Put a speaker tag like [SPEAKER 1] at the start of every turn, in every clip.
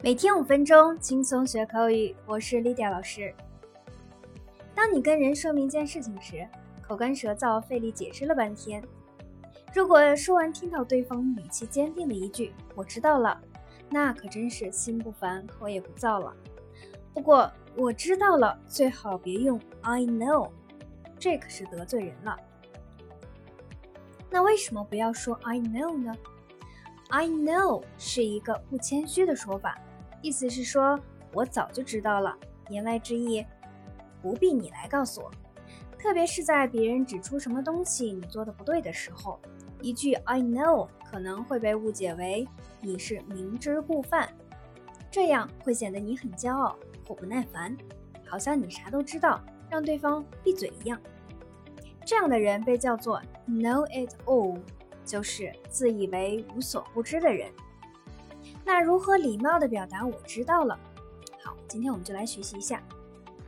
[SPEAKER 1] 每天五分钟，轻松学口语。我是 Lydia 老师。当你跟人说明一件事情时，口干舌燥，费力解释了半天。如果说完听到对方语气坚定的一句“我知道了”，那可真是心不烦，口也不燥了。不过我知道了，最好别用 I know，这可是得罪人了。那为什么不要说 I know 呢？I know 是一个不谦虚的说法。意思是说，我早就知道了。言外之意，不必你来告诉我。特别是在别人指出什么东西你做的不对的时候，一句 "I know" 可能会被误解为你是明知故犯，这样会显得你很骄傲或不耐烦，好像你啥都知道，让对方闭嘴一样。这样的人被叫做 "know it all"，就是自以为无所不知的人。那如何礼貌的表达我知道了？好，今天我们就来学习一下。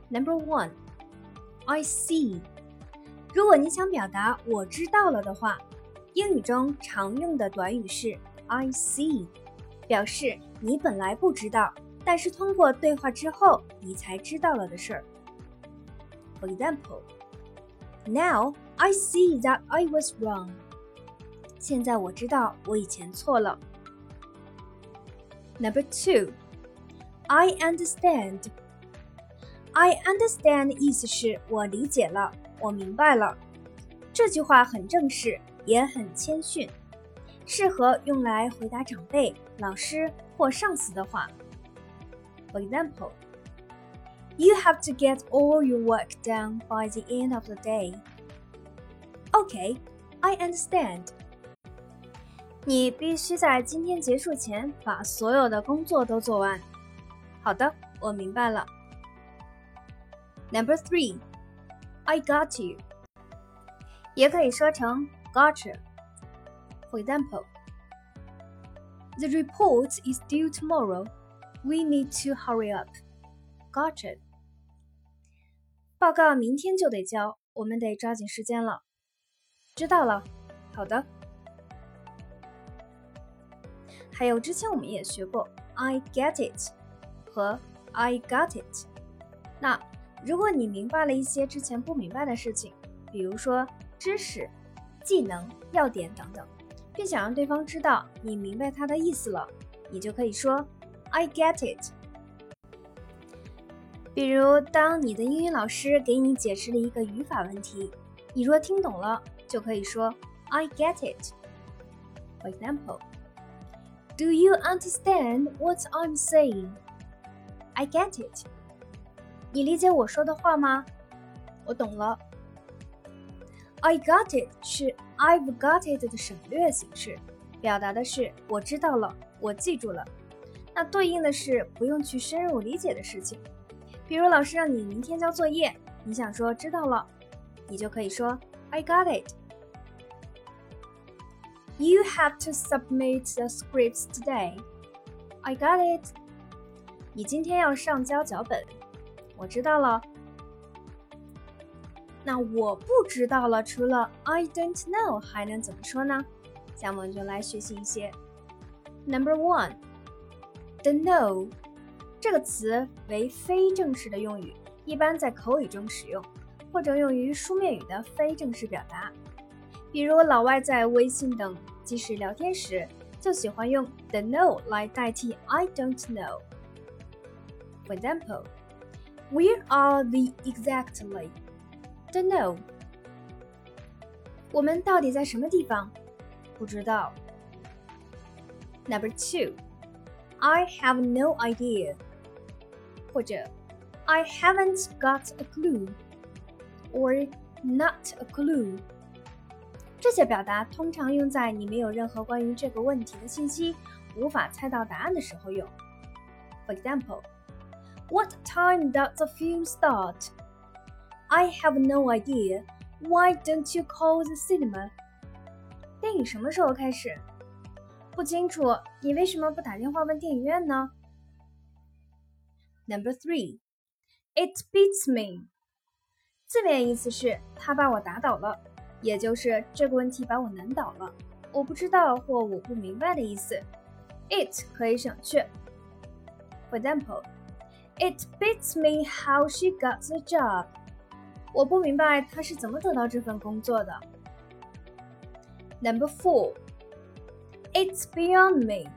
[SPEAKER 1] Number one，I see。如果你想表达我知道了的话，英语中常用的短语是 I see，表示你本来不知道，但是通过对话之后你才知道了的事儿。For example，Now I see that I was wrong。现在我知道我以前错了。Number two, I understand. I understand 意思是我理解了，我明白了。这句话很正式，也很谦逊，适合用来回答长辈、老师或上司的话。For example, you have to get all your work done by the end of the day. Okay, I understand. 你必须在今天结束前把所有的工作都做完。好的，我明白了。Number three, I got you，也可以说成 gotcha。For example, the report is due tomorrow. We need to hurry up. Gotcha。报告明天就得交，我们得抓紧时间了。知道了。好的。 还有之前我们也学过，I get it 和 I got it。那如果你明白了一些之前不明白的事情，比如说知识、技能、要点等等，并想让对方知道你明白他的意思了，你就可以说 I get it。比如，当你的英语老师给你解释了一个语法问题，你若听懂了，就可以说 I get it。For example。Do you understand what I'm saying? I get it. 你理解我说的话吗？我懂了。I got it 是 I've got it 的省略形式，表达的是我知道了，我记住了。那对应的是不用去深入理解的事情，比如老师让你明天交作业，你想说知道了，你就可以说 I got it。You have to submit the scripts today. I got it. 你今天要上交脚本，我知道了。那我不知道了，除了 I don't know 还能怎么说呢？下面我们就来学习一些。Number one, the know 这个词为非正式的用语，一般在口语中使用，或者用于书面语的非正式表达。比如老外在微信等即时聊天时，就喜欢用 the know 来代替 I don't know。For example, where are the exactly? Don't know. 我们到底在什么地方？不知道。Number two, I have no idea. 或者 I haven't got a clue, or not a clue. 这些表达通常用在你没有任何关于这个问题的信息，无法猜到答案的时候用。For example, What time does the film start? I have no idea. Why don't you call the cinema? 电影什么时候开始？不清楚，你为什么不打电话问电影院呢？Number three, It beats me. 字面意思是他把我打倒了。也就是这个问题把我难倒了，我不知道或我不明白的意思。It 可以省去。For example, it beats me how she got the job. 我不明白她是怎么得到这份工作的。Number four, it's beyond me.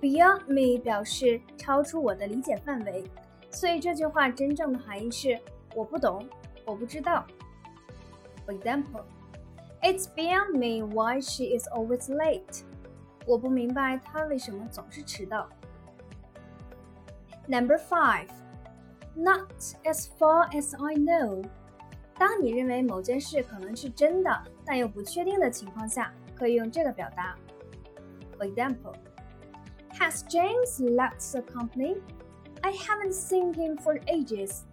[SPEAKER 1] Beyond me 表示超出我的理解范围，所以这句话真正的含义是我不懂，我不知道。For example, it's beyond me why she is always late. 我不明白她为什么总是迟到。Number five, not as far as I know. 当你认为某件事可能是真的，但又不确定的情况下，可以用这个表达。For example. Has James left the company? I haven't seen him for ages.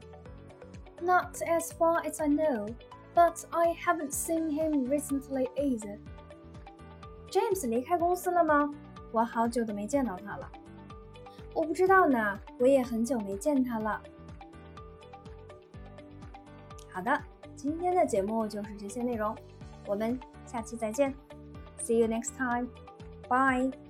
[SPEAKER 1] Not as far as I know, But I haven't seen him recently either. James 离开公司了吗？我好久都没见到他了。我不知道呢，我也很久没见他了。好的，今天的节目就是这些内容，我们下期再见。See you next time. Bye.